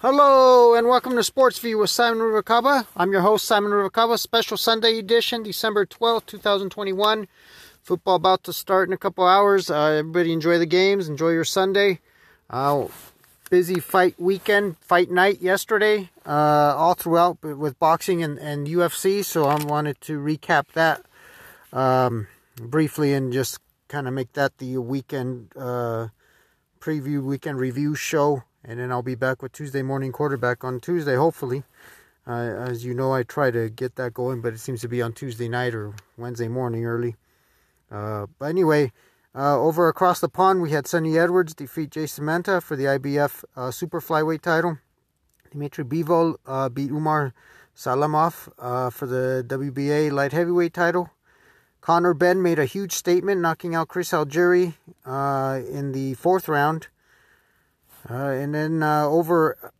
Hello and welcome to Sports View with Simon Ruvalcaba. I'm your host, Simon Ruvalcaba. Special Sunday edition, December 12th, 2021. Football about to start in a couple hours. Uh, everybody enjoy the games. Enjoy your Sunday. Uh, busy fight weekend, fight night yesterday, uh, all throughout with boxing and, and UFC. So I wanted to recap that um, briefly and just kind of make that the weekend uh, preview, weekend review show. And then I'll be back with Tuesday morning quarterback on Tuesday, hopefully. Uh, as you know, I try to get that going, but it seems to be on Tuesday night or Wednesday morning early. Uh, but anyway, uh, over across the pond, we had Sunny Edwards defeat Jayson Mama for the IBF uh, super flyweight title. Dmitry Bivol uh, beat Umar Salamov uh, for the WBA light heavyweight title. Conor Benn made a huge statement, knocking out Chris Algieri in the fourth round. Uh, and then over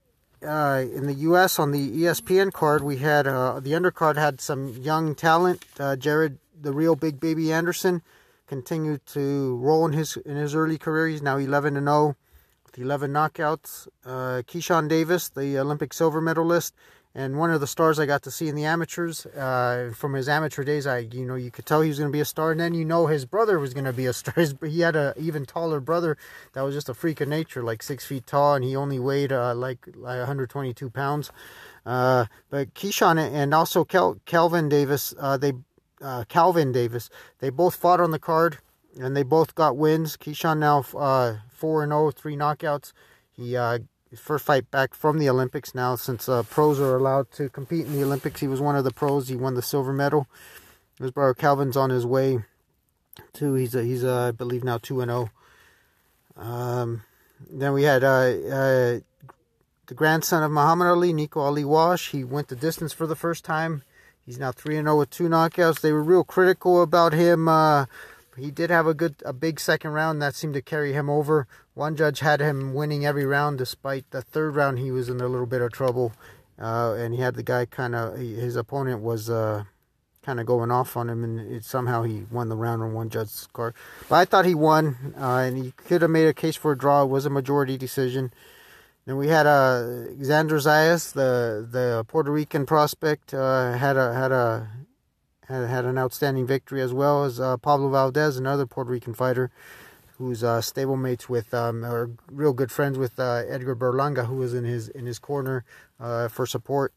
in the U.S. on the ESPN card, we had the undercard had some young talent. Jared, the real big baby Anderson continued to roll in his in his early career. He's now 11 and 0 with 11 knockouts. Uh, Keyshawn Davis, the Olympic silver medalist, and one of the stars I got to see in the amateurs. Uh, from his amateur days, I you know you could tell he was going to be a star, and then you know his brother was going to be a star. His, he had an even taller brother that was just a freak of nature, like six feet tall, and he only weighed uh, like, like 122 pounds. Uh, but Keyshawn and also Kel- Kelvin Davis, uh, they uh, Calvin Davis. They both fought on the card, and they both got wins. Keyshawn now uh, four and zero, oh, three knockouts. He his first fight back from the Olympics now, since uh, pros are allowed to compete in the Olympics. He was one of the pros. He won the silver medal. His brother Calvin's on his way to. He's a, he's a, I believe now two and zero. Oh. Um, then we had uh, uh, the grandson of Muhammad Ali, Nico Ali Walsh. He went the distance for the first time He's now 3 and 0 with two knockouts. They were real critical about him. He did have a good, a big second round that seemed to carry him over. One judge had him winning every round, despite the third round he was in a little bit of trouble, uh, and he had the guy kind of his opponent was uh, kind of going off on him, and it, somehow he won the round on one judge's card. But I thought he won, uh, and he could have made a case for a draw. It was a majority decision. Then we had uh, Xander Zayas, the the Puerto Rican prospect, uh, had a had a had, had an outstanding victory as well as uh, Pablo Valdez, another Puerto Rican fighter, who's uh, stablemates with um, or real good friends with uh, Edgar Berlanga, who was in his in his corner uh, for support.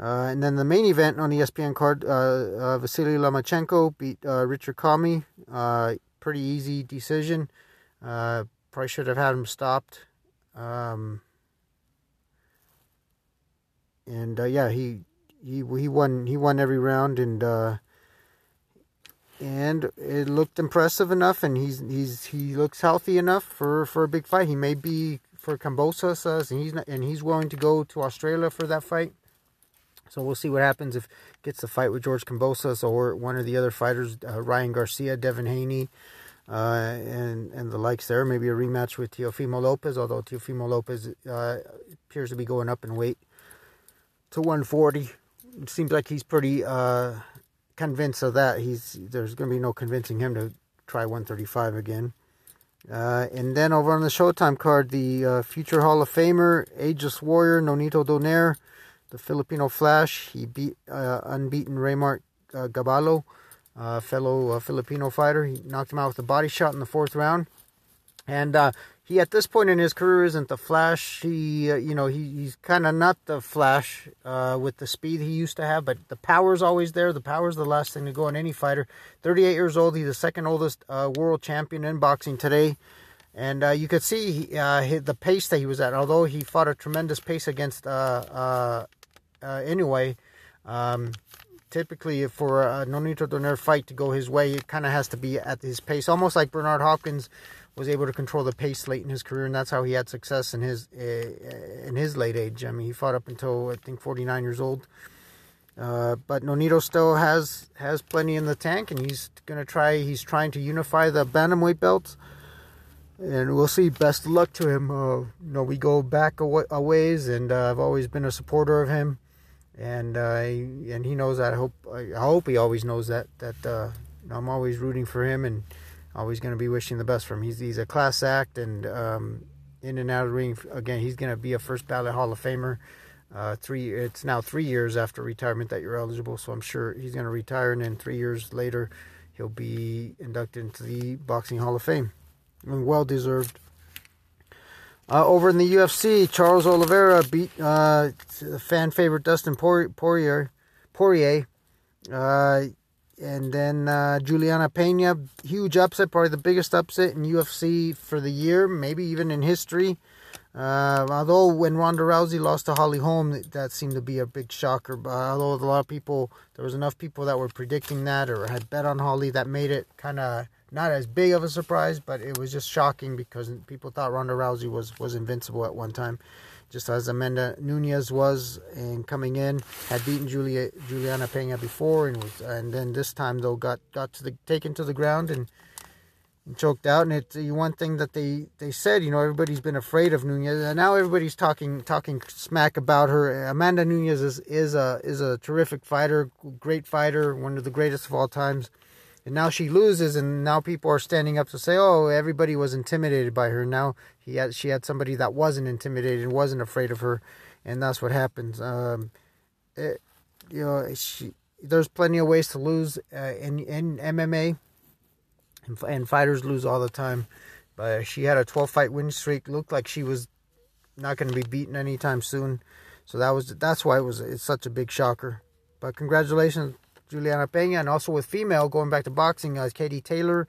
Uh, and then the main event on the ESPN card, uh, Vasily Lomachenko beat Richard Commey. pretty easy decision. probably should have had him stopped. Um, and yeah, he he he won he won every round and uh, and it looked impressive enough, and he's he's he looks healthy enough for, for a big fight. He may be for Kambosos, uh, and he's not, and he's willing to go to Australia for that fight. So we'll see what happens if gets the fight with George Kambosos or one of the other fighters, uh, Ryan Garcia, Devin Haney uh, and and the likes there. Maybe a rematch with Teofimo Lopez, although Teofimo Lopez uh, appears to be going up in weight to 140. It seems like he's pretty uh, convinced of that. He's there's going to be no convincing him to try 135 again. Uh, and then over on the Showtime card, the uh, future Hall of Famer, Ageless Warrior, Nonito Donaire, the Filipino Flash. He beat uh, unbeaten Reymart uh, fellow uh, Filipino fighter. He knocked him out with a body shot in the fourth round. And uh, he, at this point in his career, isn't the Flash. He, uh, you know, he, he's kind of not the Flash uh, with the speed he used to have, but the power's always there. The power's the last thing to go in any fighter. 38 years old. He's the second oldest uh, world champion in boxing today. And you could see the pace that he was at. Although he fought a tremendous pace against anyway. Um, typically for a Nonito Donaire fight to go his way, it kind of has to be at his pace, almost like Bernard Hopkins was able to control the pace late in his career, and that's how he had success in his uh, in his late age. I mean, he fought up until I think 49 years old. Uh, but Nonito still has has plenty in the tank, and he's gonna try. He's trying to unify the bantamweight belts, and we'll see. Best luck to him. Uh, you know, we go back a, a ways, and uh, I've always been a supporter of him and uh, and he knows that. I hope I hope he always knows that that uh, I'm always rooting for him and always going to be wishing the best for him. He's he's a class act, and um, in and out of the ring. Again, he's going to be a first ballot Hall of Famer. Uh, three. It's now three years after retirement that you're eligible, so I'm sure he's going to retire, and then three years later, he'll be inducted into the Boxing Hall of Fame. And well deserved. Uh, over in the UFC, Charles Oliveira beat uh, fan favorite Dustin Poirier. Poirier. And then uh, Juliana Pena, huge upset, probably the biggest upset in UFC for the year, maybe even in history. Uh, although when Ronda Rousey lost to Holly Holm, that seemed to be a big shocker. But although a lot of people, there was enough people that were predicting that or had bet on Holly, that made it kind of not as big of a surprise. But it was just shocking because people thought Ronda Rousey was was invincible at one time, just as Amanda Nunes was. And coming in, had beaten Julia Juliana Pena before, and was and then this time though got got to the taken to the ground and choked out. And it's uh, one thing that they, they said, you know, everybody's been afraid of Nunes, and now everybody's talking talking smack about her. Amanda Nunes is is a is a terrific fighter, great fighter, one of the greatest of all times. And now she loses, and now people are standing up to say, "Oh, everybody was intimidated by her." Now he had she had somebody that wasn't intimidated, and wasn't afraid of her, and that's what happens. Um, it, you know, she there's plenty of ways to lose uh, in in MMA and, and fighters lose all the time. But she had a 12 fight win streak. Looked like she was not going to be beaten anytime soon. So that was that's why it was it's such a big shocker. But congratulations, Juliana Pena, and also with female going back to boxing, uh, Katie Taylor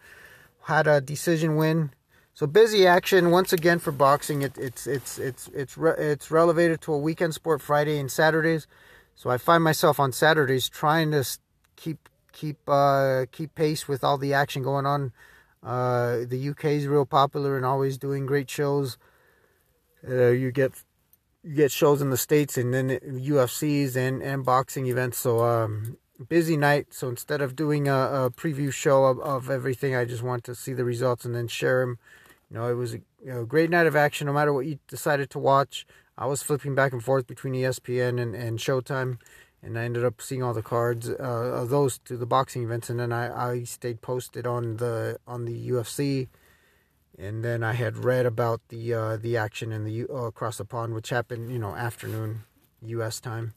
had a decision win. So busy action once again for boxing. It, it's it's it's it's re, it's relegated to a weekend sport Friday and Saturdays. So I find myself on Saturdays trying to keep keep uh, keep pace with all the action going on. Uh, the UK is real popular and always doing great shows. Uh, you get you get shows in the states and then UFCs and and boxing events. So um, busy night. So instead of doing a, a preview show of, of, everything, I just want to see the results and then share them. You know, it was a you know, great night of action. No matter what you decided to watch, I was flipping back and forth between ESPN and, and Showtime and I ended up seeing all the cards uh, of those to the boxing events, and then I, I stayed posted on the on the UFC, and then I had read about the uh, the action in the uh, across the pond, which happened you know afternoon U.S. time.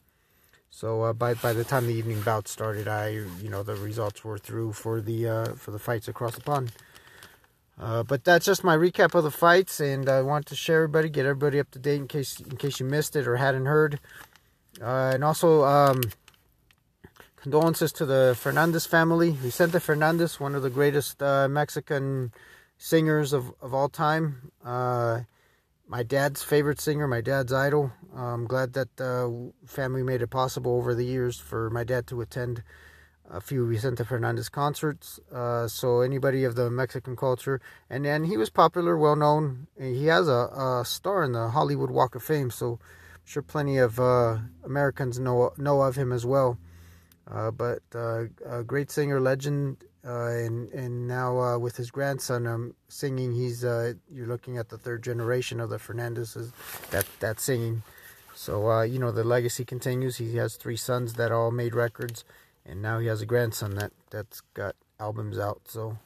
So uh, by by the time the evening bout started, I you know the results were through for the uh, for the fights across the pond. Uh, but that's just my recap of the fights, and I want to share everybody, get everybody up to date in case in case you missed it or hadn't heard. Uh, and also, um, condolences to the Fernandez family. Vicente Fernandez, one of the greatest uh, Mexican singers of, of all time. Uh, my dad's favorite singer, my dad's idol. I'm glad that the family made it possible over the years for my dad to attend a few Vicente Fernandez concerts. Uh, so anybody of the Mexican culture, and then he was popular, well known. He has a, a star in the Hollywood Walk of Fame. So I'm sure plenty of uh, Americans know know of him as well. Uh, but uh, a great singer, legend, uh, and and now uh, with his grandson um, singing, he's uh, you're looking at the third generation of the Fernandezes that that singing. So you know the legacy continues. He has three sons that all made records, and now he has a grandson that that's got albums out. So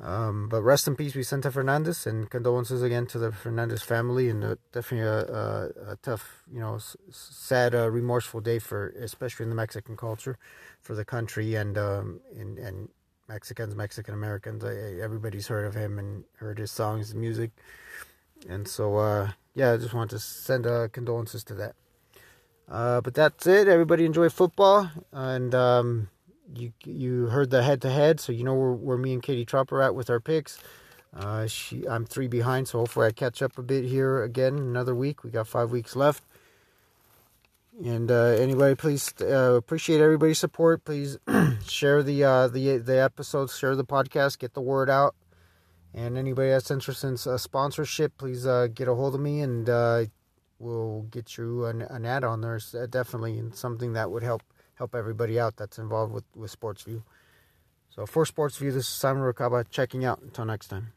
um, but rest in peace, Vicente Fernandez, and condolences again to the Fernandez family, and uh, definitely a, a, a, tough, you know, sad, uh, remorseful day for, especially in the Mexican culture, for the country and um, and, and Mexicans, Mexican Americans. everybody's heard of him and heard his songs, and music, and so uh, yeah, I just want to send uh, condolences to that. Uh, but that's it. Everybody enjoy football, and um, you you heard the head to head, so you know where, where me and Katie Trop are at with our picks. Uh, she I'm three behind, so hopefully I catch up a bit here again. Another week. We got five weeks left. And uh, anybody, please uh, appreciate everybody's support. Please share the uh, the the episodes, share the podcast, get the word out. And anybody that's interested in uh, sponsorship, please uh, get a hold of me, and uh, we'll get you an, an ad on there. definitely, and something that would help help everybody out that's involved with, with SportsView. So for SportsView, this is Simon Ruvalcaba checking out. Until next time.